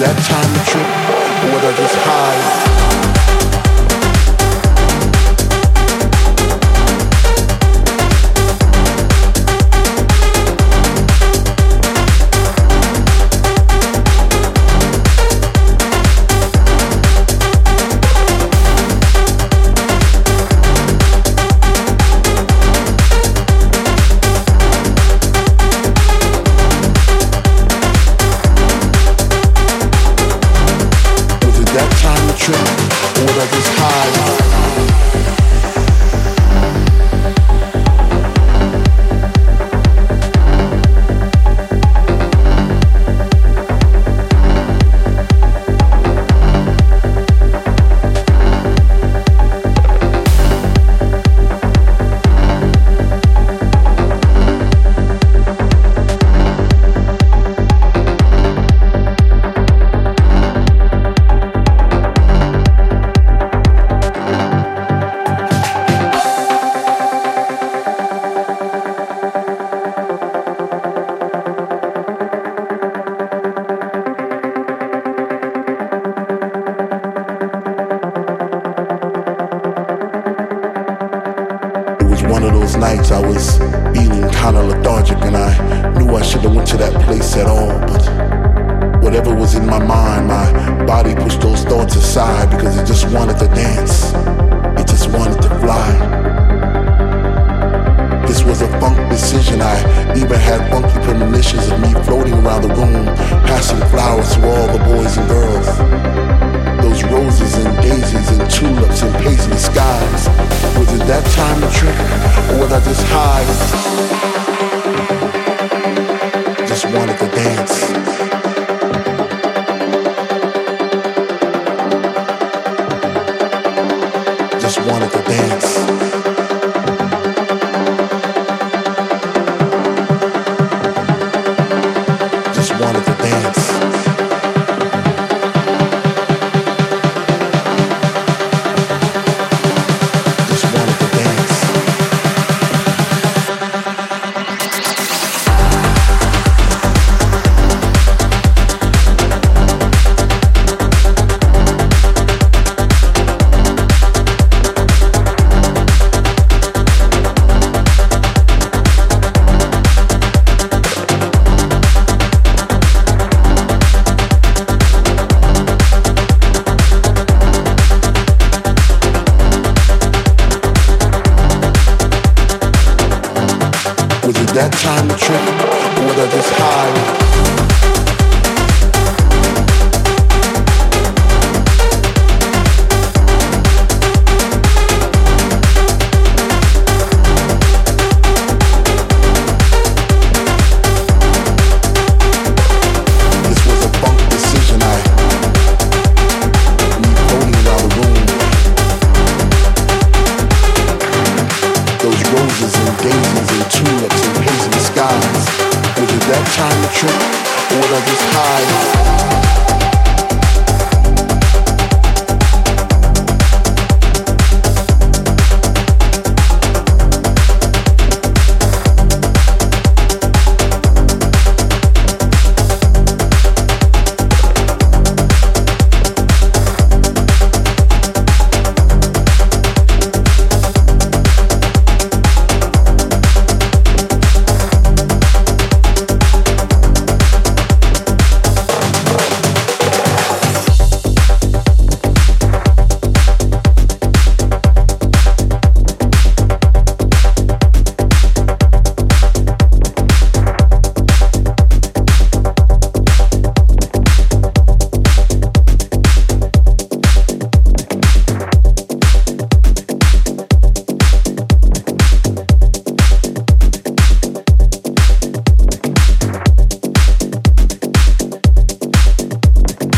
that time trip, whether just high. those nights I was feeling kinda lethargic and I knew I shouldn't went to that place at all, but whatever was in my mind, my body pushed those thoughts aside because it just wanted to dance. It just wanted to fly. This was a funk decision. I even had funky premonitions of me floating around the room, passing flowers to all the boys and girls. Those roses and daisies and tulips and paisley skies. wanted to dance. that time trip, whether this high